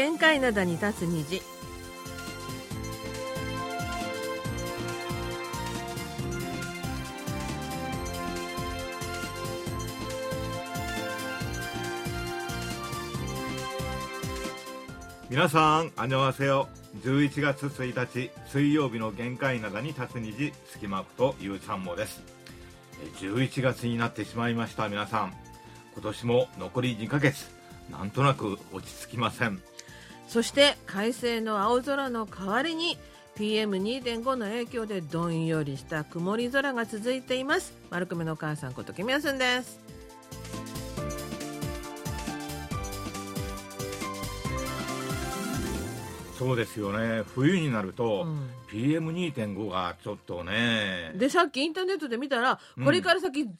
限界灘に立つ虹皆さん、あにょわせよ。11月1日、水曜日の限界灘に立つ虹、隙間ことゆうちゃんもです。え11月になってしまいました、皆さん。今年も残り2ヶ月、なんとなく落ち着きません。そして快晴の青空の代わりに PM2.5 の影響でどんよりした曇り空が続いています。丸組のお母さんことキミヤスンです。そうですよね。冬になると、うん。PM2.5 がちょっとね。でさっきインターネットで見たらうん。これから先ずー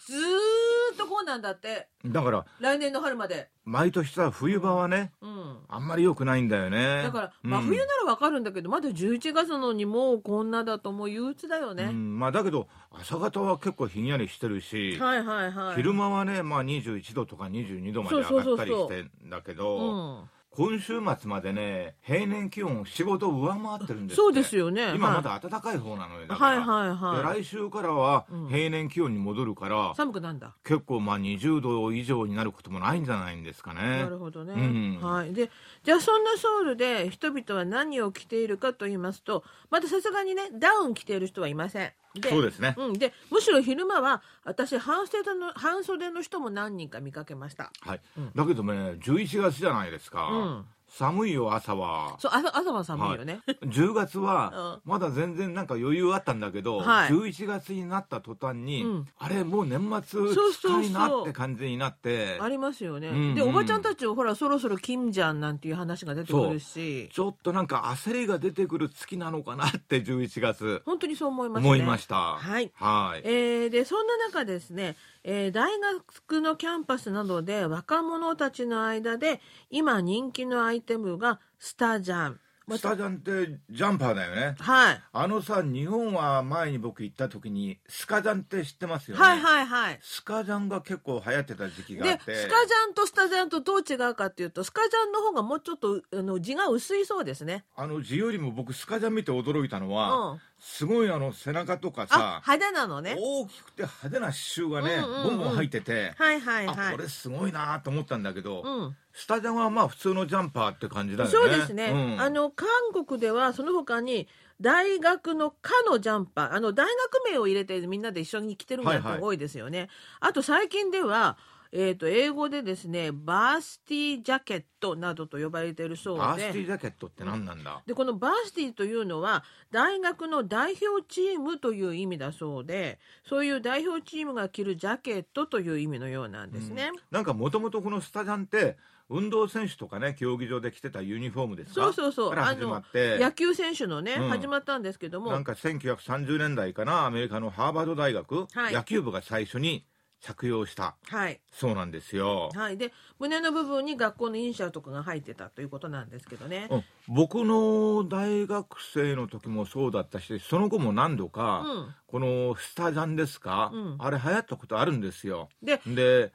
っとこうなんだって。だから、来年の春まで。毎年さ、冬場はね、うん。あんまり良くないんだよね。だからうん。真冬ならわかるんだけどまだ11月なのにもうこんなだともう憂鬱だよね、うん、まあだけど、朝方は結構ひんやりしてるし、はいはいはい。昼間はね、まあ、21度とか22度まで上がったりしてんだけどうん今週末までね平年気温4、5度上回ってるんですそうですよね。今はいまだ暖かい方なのよだから、はいはいはい。で来週からはうん。平年気温に戻るから、寒くなんだ。結構まあ20度以上になることもないんじゃないんですかね。なるほどね、うん。はい、でじゃあそんなソウルで人々は何を着ているかと言いますとまださすがにねダウン着ている人はいません。でそうですね、うん、でむしろ昼間は私半袖の半袖の人も何人か見かけました。はい。うん。だけどね11月じゃないですか、うん寒いよ朝は。そう朝朝は寒いよね、10月は まだ全然なんか余裕あったんだけど、はい。11月になった途端に、うん。あれもう年末そうそう近いなって感じになって。ありますよね、うんうん。でおばちゃんたちほらそろそろ金じゃんなんていう話が出てくるし。ちょっとなんか焦りが出てくる月なのかなって11月。本当にそう思いますね。思いました。はい。はい。えーでそんな中ですね、えー大学のキャンパスなどで若者たちの間で今人気のアイテムがスタジャン。スタジャンってジャンパーだよねはい、あのさ日本は前に僕行った時にスカジャンって知ってますよね、はいはいはい。スカジャンが結構流行ってた時期があでってスカジャンとスタジャンとどう違うかっていうとスカジャンの方がもうちょっとあの字が薄いそうですね。あの字よりも僕スカジャン見て驚いたのうん、は、あすごいあの背中とかさ派手なのね。大きくて派手な刺繍がね、ボンボン入ってて、はいはいはあい。これすごいなと思ったんだけど、うん、スタジャンはまあ普通のジャンパーって感じだよね。そうですね、うん。あの韓国ではその他に大学の科のジャンパーあの大学名を入れてみんなで一緒に着てるのがはいはい。多いですよね、あと最近では、えー、と英語でですねバースティージャケットなどと呼ばれているそうバースティでージャケットって何なんだ、でこのバースティーというのは大学の代表チームという意味だそうでそういう代表チームが着るジャケットという意味のようなんですね。なんかもともとこのスタジャンって運動選手とかね競技場で着てたユニフォームですか？そうそうそう。から始まって。野球選手のね、うん。始まったんですけども。なんか1930年代かなアメリカのハーバード大学、はい。野球部が最初に着用した。はい。そうなんですよ、はい、で胸の部分に学校のイニシャルとかが入ってたということなんですけどね。うん。僕の大学生の時もそうだったしその後も何度か、うん。このスタジャンですか、うん。あれ流行ったことあるんですよ。でで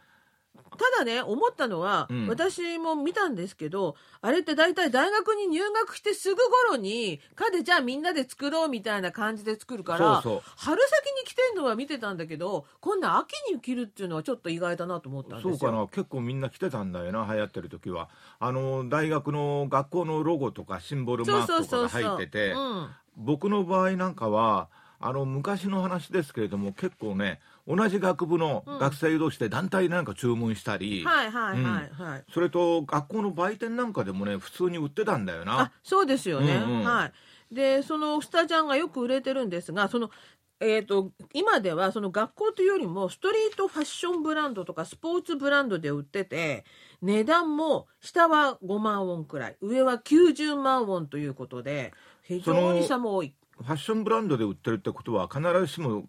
ただね思ったのは、うん。私も見たんですけどあれって大体大学に入学してすぐ頃に「かでじゃあみんなで作ろう」みたいな感じで作るから春先に着てるのは見てたんだけど今度秋に着るっていうのはちょっと意外だなと思ったんですよ。そうかな。結構みんな来てたんだよな流行ってる時は。あの大学の学校のロゴとかシンボルマークとかが入っててうん。僕の場合なんかはあの昔の話ですけれども結構ね同じ学部のうん。学生同士で団体なんか注文したり、はいはいはいはい。それと学校の売店なんかでもね普通に売ってたんだよあなそうですよね、うんうん。はい。でそのスタジャンがよく売れてるんですがそのえー、と今ではその学校というよりもストリートファッションブランドとかスポーツブランドで売ってて値段も下は5万ウォンくらい上は90万ウォンということで非常に差も多い。ファッションブランドで売ってるってことは必ずしも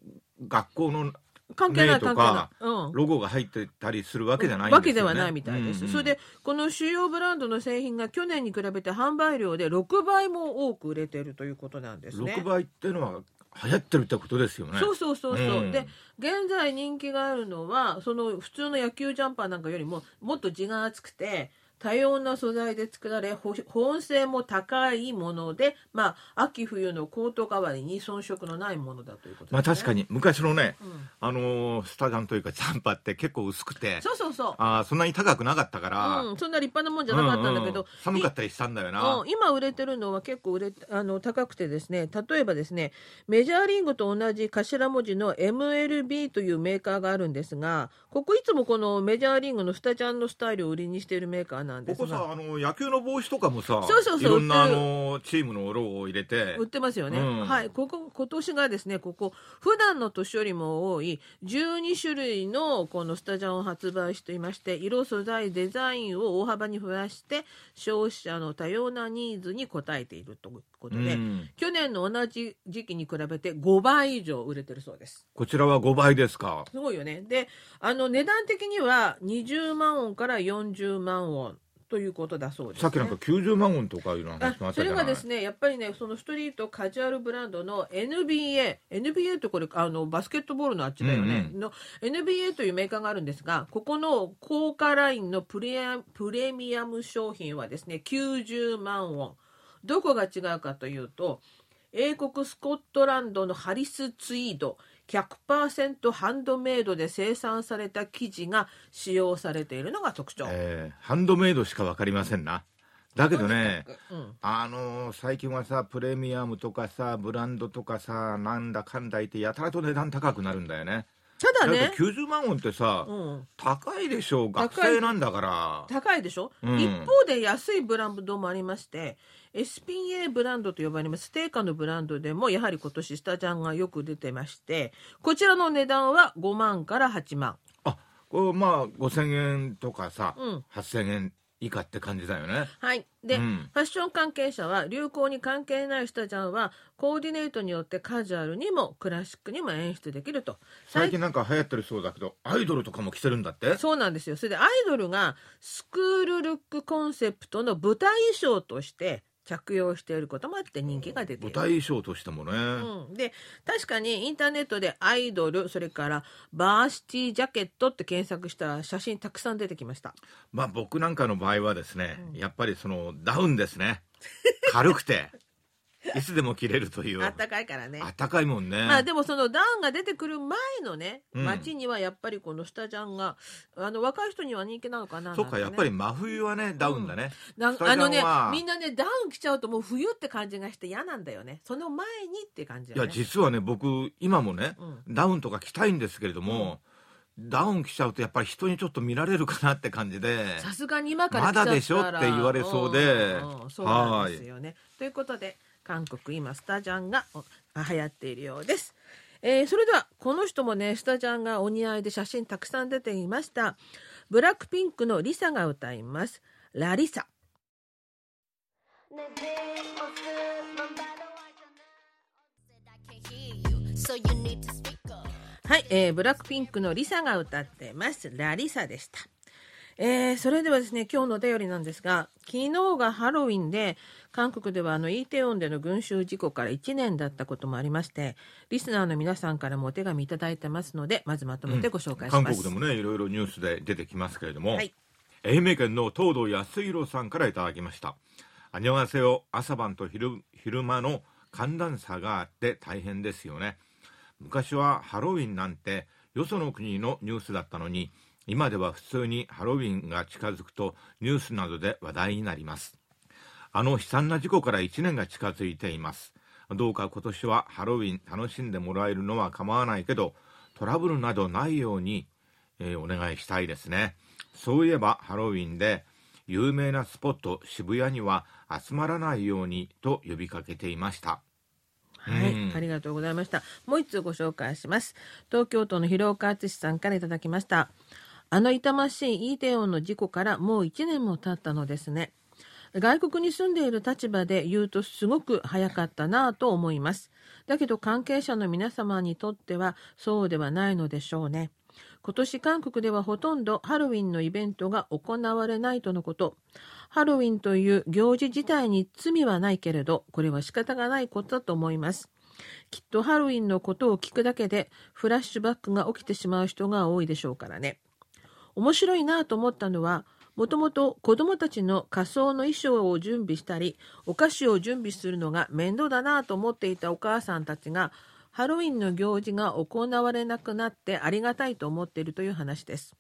学校の関係ない関係ない。か、うん、ロゴが入ってたりするわけじゃないんですよね。わけではないみたいです、うんうんそれでこの主要ブランドの製品が去年に比べて販売量で6倍も多く売れてるということなんですね。6倍っていうのは流行ってるってことですよね。そうそうそうそう、うん。で現在人気があるのはその普通の野球ジャンパーなんかよりももっと地が厚くて多様な素材で作られ保保温性も高いもので、まあ、秋冬のコート代わりに遜色のないものだということです、ね、まあ確かに。昔のね、うん。あのースタジャンというかジャンパーって結構薄くてそうそうそう。あーそんなに高くなかったから、うん、そんな立派なもんじゃなかったんだけど、うんうん寒かったりしたんだよな、うん今売れてるのは結構売れあの高くてですね例えばですねメジャーリーグと同じ頭文字の MLB というメーカーがあるんですがここいつもこのメジャーリーグのスタジャンのスタイルを売りにしているメーカーなんです。がここさあ。の野球の帽子とかもさそうそうそういろんなあのチームのロゴを入れて。売ってますよね、うん。はい。ここ今年がですねここ普段の年よりも多い12種類のこのスタジャンを発売していまして色素材デザインを大幅に増やして消費者の多様なニーズに応えているということで、うん。去年の同じ時期に比べて5倍以上売れてるそうです。こちらは5倍ですか？すごいよね。で、あの値段的には20万ウォンから40万ウォンということだそうです、ね。さっきなんか90万ウォンとかいうの話もああそれがですねやっぱりねそのストリートカジュアルブランドの NBA NBA ってこれあのバスケットボールのあっちだよね、うんの NBA というメーカーがあるんですがここの高価ラインのプレアプレミアム商品はですね90万ウォン。どこが違うかというと英国スコットランドのハリスツイード100%ハンドメイドで生産された生地が使用されているのが特徴。えーハンドメイドしか分かりませんな。だけどねうん。あのー最近はさプレミアムとかさブランドとかさなんだかんだ言ってやたらと値段高くなるんだよね。ただね。だって90万ウォンってさ、うん、高いでしょう。学生なんだから。高いでしょ、うん。一方で安いブランドもありまして SPA ブランドと呼ばれます。定価のブランドでもやはり今年スタジャンがよく出てましてこちらの値段は5万から8万。あこれまあ5000円とかさ、うん。8000円以下って感じだよね。はい。で、うん。ファッション関係者は流行に関係ないスタジャンはコーディネートによってカジュアルにもクラシックにも演出できると。最近なんか流行ってるそうだけどアイドルとかも着てるんだって。そうなんですよ。それでアイドルがスクールルックコンセプトの舞台衣装として着用していることもあって人気が出ている。舞台衣装としてもね、うん、で確かにインターネットでアイドルそれからバーシティジャケットって検索したら写真たくさん出てきました。まあ僕なんかの場合はですね、やっぱりそのダウンですね。軽くて いつでも着れるという。あったかいからね。あったかいもんね、まあでもそのダウンが出てくる前のねうん。街にはやっぱりこのスタジャンがあの若い人には人気なのかなそうかやっぱり真冬はねダウンだね、なんあのねはみんなねダウン着ちゃうともう冬って感じがして嫌なんだよね。その前にって感じね。や実はね僕今もね、うダウンとか着たいんですけれども、ダウン着ちゃうとやっぱり人にちょっと見られるかなって感じでさすがに今からまだでしょって言われそうで。んうんそうなんですよね。ということで韓国今スタジャンが流行っているようです。えー、それではこの人もねスタジャンがお似合いで写真たくさん出ていましたブラックピンクのリサが歌います「ラリサ」。はい、えー、ブラックピンクのリサが歌ってます「ラリサ」でした。えー、それではですね今日のお便りなんですが昨日がハロウィンで韓国ではあのイーテウンでの群衆事故から1年だったこともありましてリスナーの皆さんからもお手紙いただいてますのでまずまとめてご紹介します、うん、韓国でもねいろいろニュースで出てきますけれども、はい、愛媛県の東堂康弘さんからいただきましたあニョガセヨ朝晩と昼昼間の寒暖差があって大変ですよね。昔はハロウィンなんてよその国のニュースだったのに今では普通にハロウィンが近づくとニュースなどで話題になりますあの悲惨な事故から1年が近づいていますどうか今年はハロウィン楽しんでもらえるのは構わないけどトラブルなどないように、えーお願いしたいですねそういえばハロウィンで有名なスポット渋谷には集まらないようにと呼びかけていましたはい、うんありがとうございました。もう一通ご紹介します。東京都の広岡敦さんからいただきました。あの痛ましいイーテウォンの事故からもう1年も経ったのですね。外国に住んでいる立場で言うとすごく早かったなぁと思います。だけど関係者の皆様にとってはそうではないのでしょうね。今年韓国ではほとんどハロウィンのイベントが行われないとのこと。ハロウィンという行事自体に罪はないけれど、これは仕方がないことだと思います。きっとハロウィンのことを聞くだけでフラッシュバックが起きてしまう人が多いでしょうからね。面白いなと思ったのは、もともと子供たちの仮装の衣装を準備したり、お菓子を準備するのが面倒だなと思っていたお母さんたちが、ハロウィンの行事が行われなくなってありがたいと思っているという話です。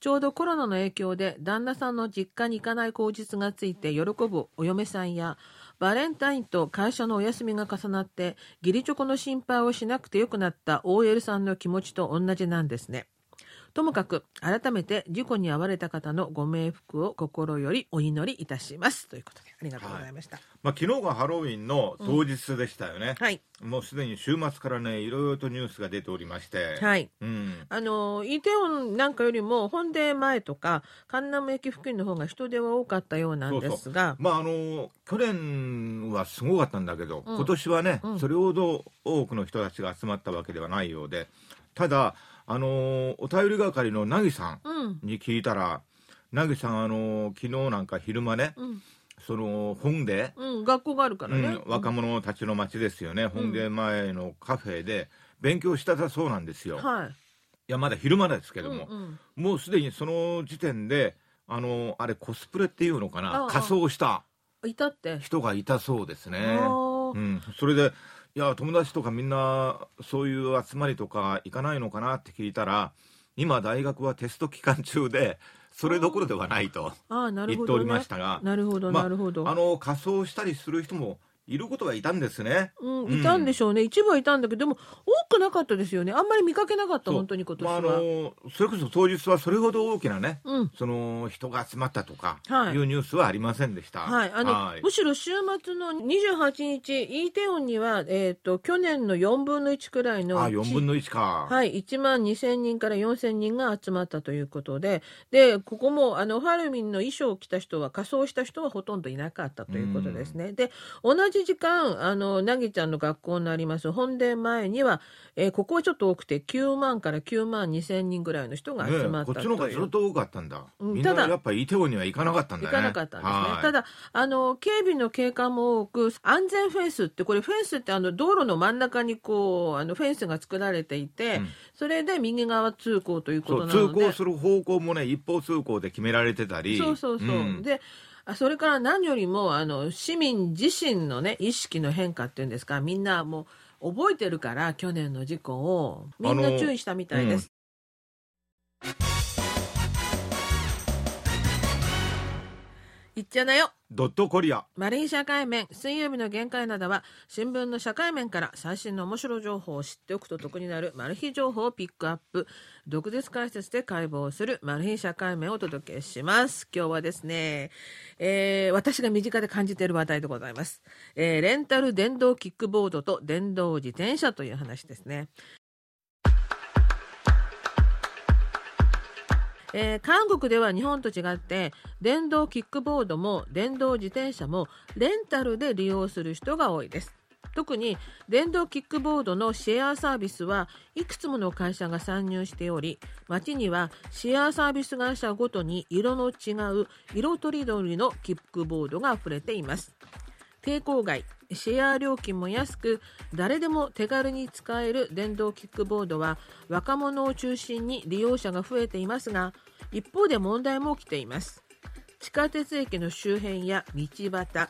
ちょうどコロナの影響で旦那さんの実家に行かない口実がついて喜ぶお嫁さんやバレンタインと会社のお休みが重なって義理チョコの心配をしなくてよくなった OL さんの気持ちと同じなんですね。ともかく改めて事故に遭われた方のご冥福を心よりお祈りいたします。ということでありがとうございました。まあ、昨日がハロウィンの当日でしたよね、はい。もうすでに週末からねいろいろとニュースが出ておりまして、はい。うん、あのイテウォンなんかよりも本殿前とか神南駅付近の方が人出は多かったようなんですが。まああの去年はすごかったんだけど、うん。今年はね、うん。それほど多くの人たちが集まったわけではないようで。ただあのお便り係のなぎさんうん。に聞いたらなぎさんあの昨日なんか昼間ねうん。その本で、うん、学校があるからね、うん、若者たちの街ですよね、本殿前のカフェで勉強したそうなんですよ、い、はい。やまだ昼間ですけども、うんもうすでにその時点であのあれコスプレっていうのかな？仮装したうん、いたって、人がいたそうですね、うん、それでいや友達とかみんなそういう集まりとか行かないのかなって聞いたら今大学はテスト期間中でそれどころではないと言っておりましたがなるほどまあなるほど、あの仮装したりする人もいることはいたんですね。うん、いたんでしょうね、一部はいたんだけどでも多くなかったですよね。あんまり見かけなかった本当に今年まあ、は、あのそれこそ当日はそれほど大きなねうん。その人が集まったとかはい。いうニュースはありませんでした。はい、あのはい。むしろ週末の28日、イーテウォンには、えー、と去年の4分の1くらいのあ4分の1か、はい、1万2000人から4000人が集まったということで、で、ここも、あの、ハロウィンの衣装を着た人は、仮装した人はほとんどいなかったということですね。で、同じ時間、あの、なぎちゃんの学校になります。本殿前には、えーここはちょっと多くて、9万から9万2000人ぐらいの人がね集まったという。こっちの方がずっと多かったんだ、うんみんなただやっぱりイテウォンには行かなかったんだね行かなかったんですね。はいただ、あの、警備の警官も多く、安全フェンスって、これフェンスってあの、道路の真ん中にこう、あの、フェンスが作られていて、うんそれで右側通行ということなので。通行する方向もね一方通行で決められてたりそうそうそう。んであそれから何よりもあの市民自身のね意識の変化っていうんですかみんなもう覚えてるから去年の事故をみんな注意したみたいです。いっちゃなよドットコリア。マリン社会面水曜日の限界などは新聞の社会面から最新の面白情報を知っておくと得になるマル秘情報をピックアップ。毒舌解説で解剖するマル秘社会面をお届けします今日はですね、えー私が身近で感じている話題でございます、えーレンタル電動キックボードと電動自転車という話ですね。えー韓国では日本と違って電動キックボードも電動自転車もレンタルで利用する人が多いです。特に電動キックボードのシェアサービスはいくつもの会社が参入しており街にはシェアサービス会社ごとに色の違う色とりどりのキックボードが溢れています。抵抗外シェア料金も安く誰でも手軽に使える電動キックボードは若者を中心に利用者が増えていますが一方で問題も起きています。地下鉄駅の周辺や道端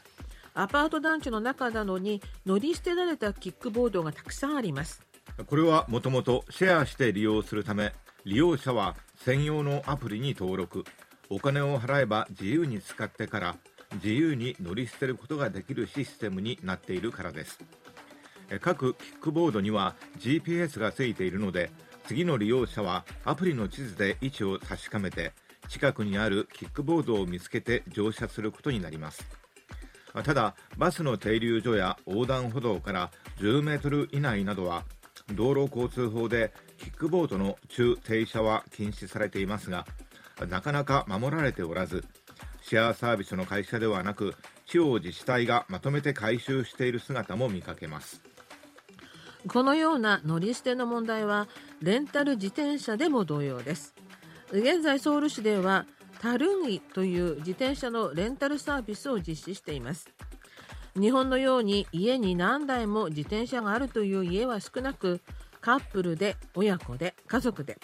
アパート団地の中などに乗り捨てられたキックボードがたくさんあります。これはもともとシェアして利用するため利用者は専用のアプリに登録。お金を払えば自由に使ってから自由に乗り捨てることができるシステムになっているからです。各キックボードには GPS がついているので次の利用者はアプリの地図で位置を確かめて近くにあるキックボードを見つけて乗車することになります。ただバスの停留所や横断歩道から10メートル以内などは道路交通法でキックボードの中停車は禁止されていますがなかなか守られておらずシェアサービスの会社ではなく地方自治体がまとめて回収している姿も見かけます。このような乗り捨ての問題はレンタル自転車でも同様です。現在ソウル市ではタルンイという自転車のレンタルサービスを実施しています。日本のように家に何台も自転車があるという家は少なくカップルで親子で家族で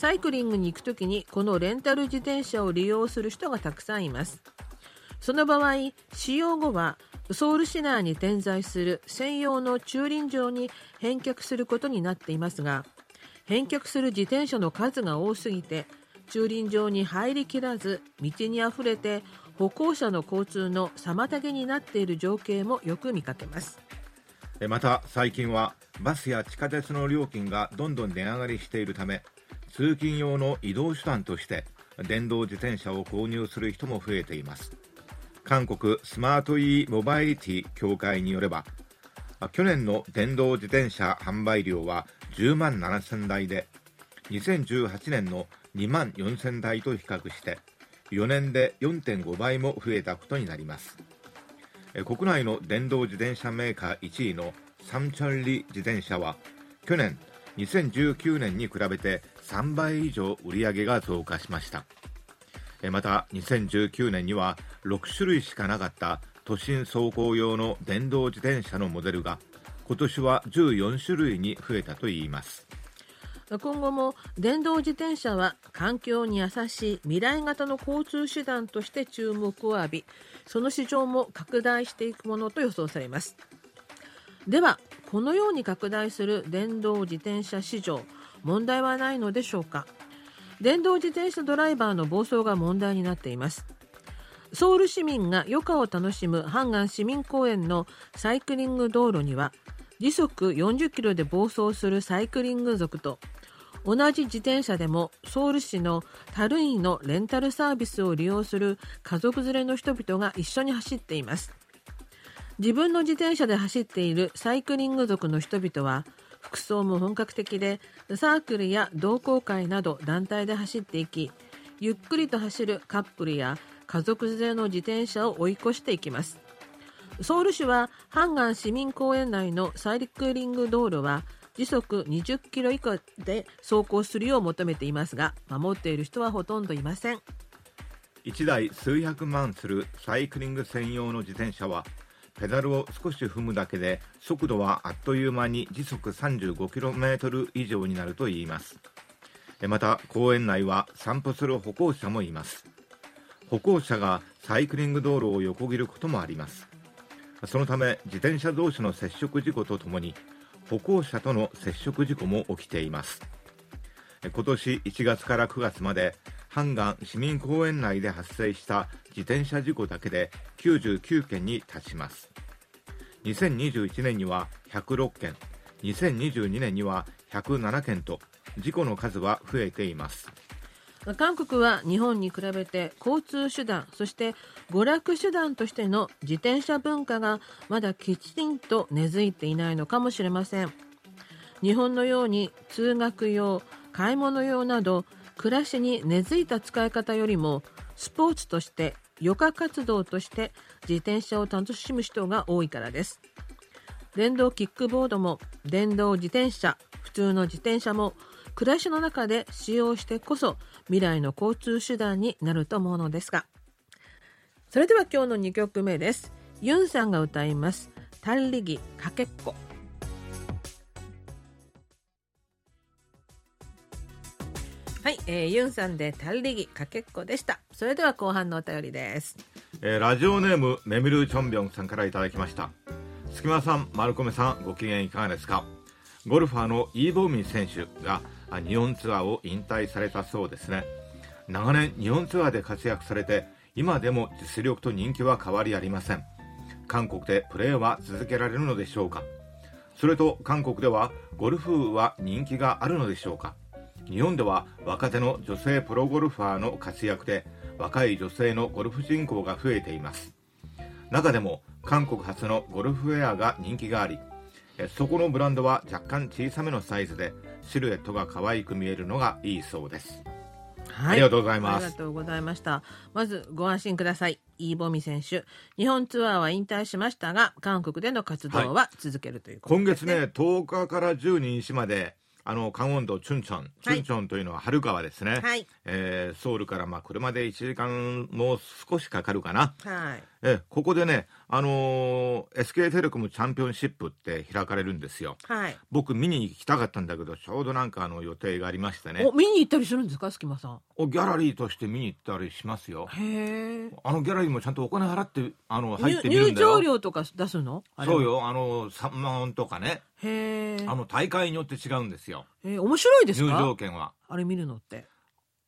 サイクリングに行くときにこのレンタル自転車を利用する人がたくさんいます。その場合使用後はソウル市内に点在する専用の駐輪場に返却することになっていますが返却する自転車の数が多すぎて駐輪場に入りきらず道にあふれて歩行者の交通の妨げになっている情景もよく見かけます。また最近はバスや地下鉄の料金がどんどん値上がりしているため通勤用の移動手段として電動自転車を購入する人も増えています。韓国スマート E モバイリティ協会によれば去年の電動自転車販売量は10万7000台で2018年の2万4000台と比較して4年で4.5倍も増えたことになります。国内の電動自転車メーカー1位のサムチョンリ自転車は去年2019年に比べて3倍以上売り上げが増加しました。また2019年には6種類しかなかった都心走行用の電動自転車のモデルが今年は14種類に増えたといいます。今後も電動自転車は環境に優しい未来型の交通手段として注目を浴びその市場も拡大していくものと予想されます。ではこのように拡大する電動自転車市場問題はないのでしょうか？電動自転車ドライバーの暴走が問題になっています。ソウル市民が余暇を楽しむハンガン市民公園のサイクリング道路には時速40キロで暴走するサイクリング族と同じ自転車でもソウル市のタルインのレンタルサービスを利用する家族連れの人々が一緒に走っています。自分の自転車で走っているサイクリング族の人々は服装も本格的でサークルや同好会など団体で走っていきゆっくりと走るカップルや家族連れの自転車を追い越していきます。ソウル市はハンガン市民公園内のサイクリング道路は時速20キロ以下で走行するよう求めていますが守っている人はほとんどいません。1台数百万するサイクリング専用の自転車はペダルを少し踏むだけで速度はあっという間に時速 35km 以上になるといいます。また公園内は散歩する歩行者もいます。歩行者がサイクリング道路を横切ることもあります。そのため自転車同士の接触事故とともに歩行者との接触事故も起きています。今年1月から9月までハンガン市民公園内で発生した自転車事故だけで99件に達します。2021年には106件。2022年には107件と事故の数は増えています。韓国は日本に比べて交通手段そして娯楽手段としての自転車文化がまだきちんと根付いていないのかもしれません。日本のように通学用買い物用など暮らしに根付いた使い方よりもスポーツとして余暇活動として自転車を楽しむ人が多いからです。電動キックボードも電動自転車普通の自転車も暮らしの中で使用してこそ未来の交通手段になると思うのですが。それでは今日の2曲目です。ユンさんが歌います「タンリギかけっこ」はい、えー、ユンさんでタンリギかけっこでした。それでは後半のお便りです。えーラジオネームメミル・チョンビョンさんからいただきました。隙間さん、丸米さんご機嫌いかがですか？ゴルファーのイーボーミン選手が日本ツアーを引退されたそうですね。長年日本ツアーで活躍されて今でも実力と人気は変わりありません。韓国でプレーは続けられるのでしょうか？それと韓国ではゴルフは人気があるのでしょうか？日本では若手の女性プロゴルファーの活躍で若い女性のゴルフ人口が増えています中でも韓国発のゴルフウェアが人気がありえそこのブランドは若干小さめのサイズでシルエットが可愛く見えるのがいいそうですはありがとうございますありがとうございました。まずご安心ください。イーボミ選手。日本ツアーは引退しましたが、韓国での活動は続けるということ今ですね。月ね10日から12日まであの、カンウォン道チュンチョン。チュンチョンというのは春川ですね。はい。えーソウルからまあ車で1時間もう少しかかるかな。はい。えここでね、あのー SK テレコムチャンピオンシップって開かれるんですよ。はい。僕見に行きたかったんだけど、ちょうどなんかあの予定がありましてねお、、見に行ったりするんですか、スキマさん？おギャラリーとして見に行ったりしますよ。へえ。あのギャラリーもちゃんとお金払って、あの、入ってるんだよ。場料とか出すの？そう。よ、あの、3万とかね、へえ。あの、大会によって違うんですよ。えー面白いです入か場券は。あれ見るのって。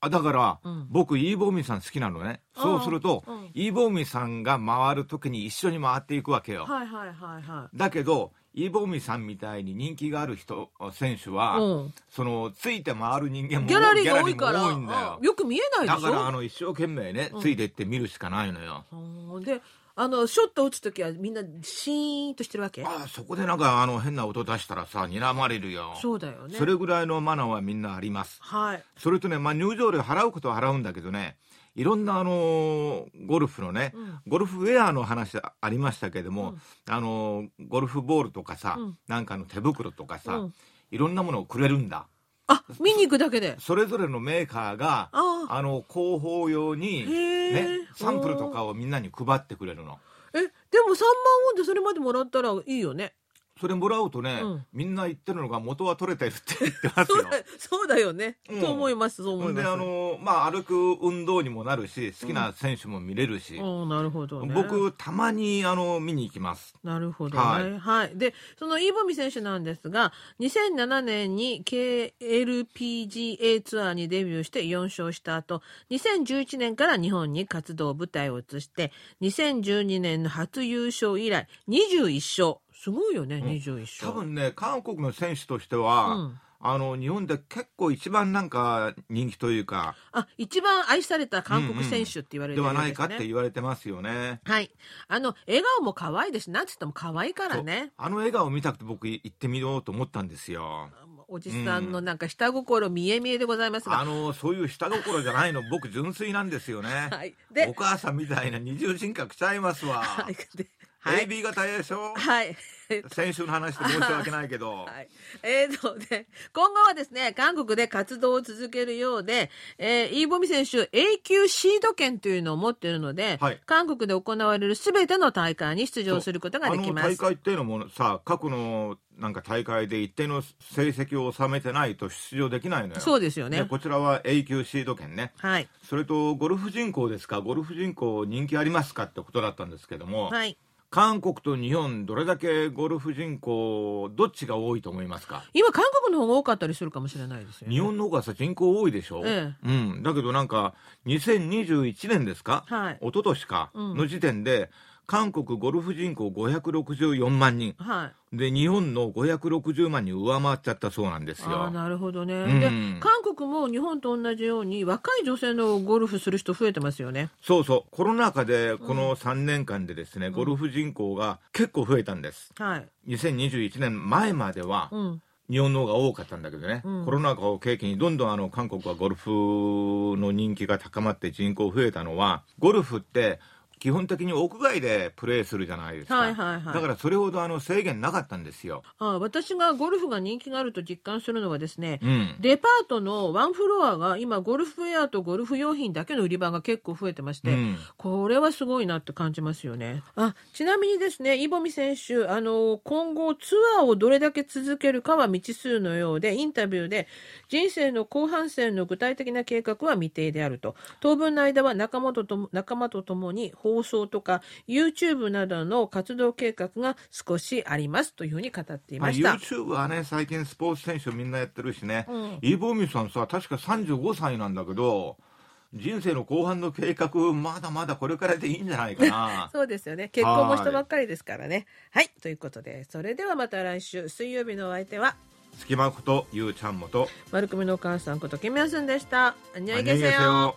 あだから、うん僕、イーボーミーさん好きなのね。そうすると、うんうんイーボーミーさんが回るときに一緒に回っていくわけよ。はいはいはいはだけど、イーボーミーさんみたいに人気がある人、選手は、い。うん。その、ついて回る人間もギャラリーが多いから、よく見えないでしょ？だから、あの、一生懸命ね、うんついてって見るしかないのよ。うんで、あの、ショット打つときはみんなシーンとしてるわけ？ああ、そこでなんか、あの、変な音出したらさ、睨まれるよ。そうだよね。それぐらいのマナーはみんなあります。はい。それとね、まあ、入場料払うことは払うんだけどね、いろんなあのーゴルフのね、うんゴルフウェアの話ありましたけども、あのーゴルフボールとかさ、うんなんかの手袋とかさ、うんいろんなものをくれるんだ。あ、見に行くだけで。それぞれのメーカーが、あの、広報用に、ね、サンプルとかをみんなに配ってくれるの。え、でも3万ウォンでそれまでもらったらいいよね。それもらうとね、うんみんな言ってるのが元は取れてるって言ってますよそう。だ そうだよね。うんと思います、そう思います。で、あのーまあ、歩く運動にもなるし、好きな選手も見れるし、うん、なるほどね。僕、たまに、あの、見に行きます。なるほどね。ははいい。で、そのイーボミ選手なんですが、2007年に KLPGA ツアーにデビューして4勝した後、2011年から日本に活動舞台を移して、2012年の初優勝以来、21勝。すごいよね、21勝。多分ね、韓国の選手としては、うんあの、日本で結構一番なんか人気というか、あ、一番愛された韓国選手って言われてでるんですね。はないかって言われてますよね。はい。あの、笑顔も可愛いですし、なんつっても可愛いからね。あの笑顔を見たくて僕行ってみようと思ったんですよ。おじさんのなんか下心見え見えでございますが。あの、そういう下心じゃないの、僕純粋なんですよね。はい。でお、母さんみたいな二重人格ちゃいますわ。はい。ではい。AB 型でしょ？はい。先週の話で申し訳ないけど。はい。えーとね、今後はですね、韓国で活動を続けるようで、えーイーボミ選手、永久シード権というのを持っているので、はい韓国で行われるすべての大会に出場することができます。あの大会っていうのもさ過去のなんか大会で一定の成績を収めてないと出場できないのよそうですよねこちらは永久シード権ねはい。それとゴルフ人口ですか？ゴルフ人口人気ありますか？ってことだったんですけども、はい。韓国と日本どれだけゴルフ人口どっちが多いと思いますか？今、韓国の方が多かったりするかもしれないですよね。日本の方がさ人口多いでしょ、えうん、だけどなんか2021年ですか、はい。一昨年か？うん。の時点で、韓国ゴルフ人口564万人はい。で日本の560万人上回っちゃったそうなんですよ。なるほどね。うんで、韓国も日本と同じように若い女性のゴルフする人増えてますよね。そうそうコロナ禍でこの3年間でですね、ゴルフ人口が結構増えたんです。はい。2021年前まではうん。日本の方が多かったんだけどね、うんコロナ禍を契機にどんどんあの韓国はゴルフの人気が高まって人口増えたのはゴルフって基本的に屋外でプレーするじゃないですか、はいはいはい。だからそれほどあの制限なかったんですよ、あ私がゴルフが人気があると実感するのはですね、うん、デパートのワンフロアが今ゴルフウェアとゴルフ用品だけの売り場が結構増えてまして、うん。これはすごいなって感じますよね。あちなみにですね、イボミ選手、あの今後ツアーをどれだけ続けるかは未知数のようで、インタビューで人生の後半戦の具体的な計画は未定であると。当分の間は仲間と仲間と共に放送とか YouTube などの活動計画が少しありますというふうに語っていました、まあ、YouTube はね最近スポーツ選手みんなやってるしね、うん、イボミさんさ確か35歳なんだけど人生の後半の計画まだまだこれからでいいんじゃないかな。そうですよね。結婚もしたばっかりですからね。はい。ということでそれではまた来週水曜日のお相手は隙間ことゆうちゃんもと丸組のお母さんことけみやすんでした。あにゃいげせよ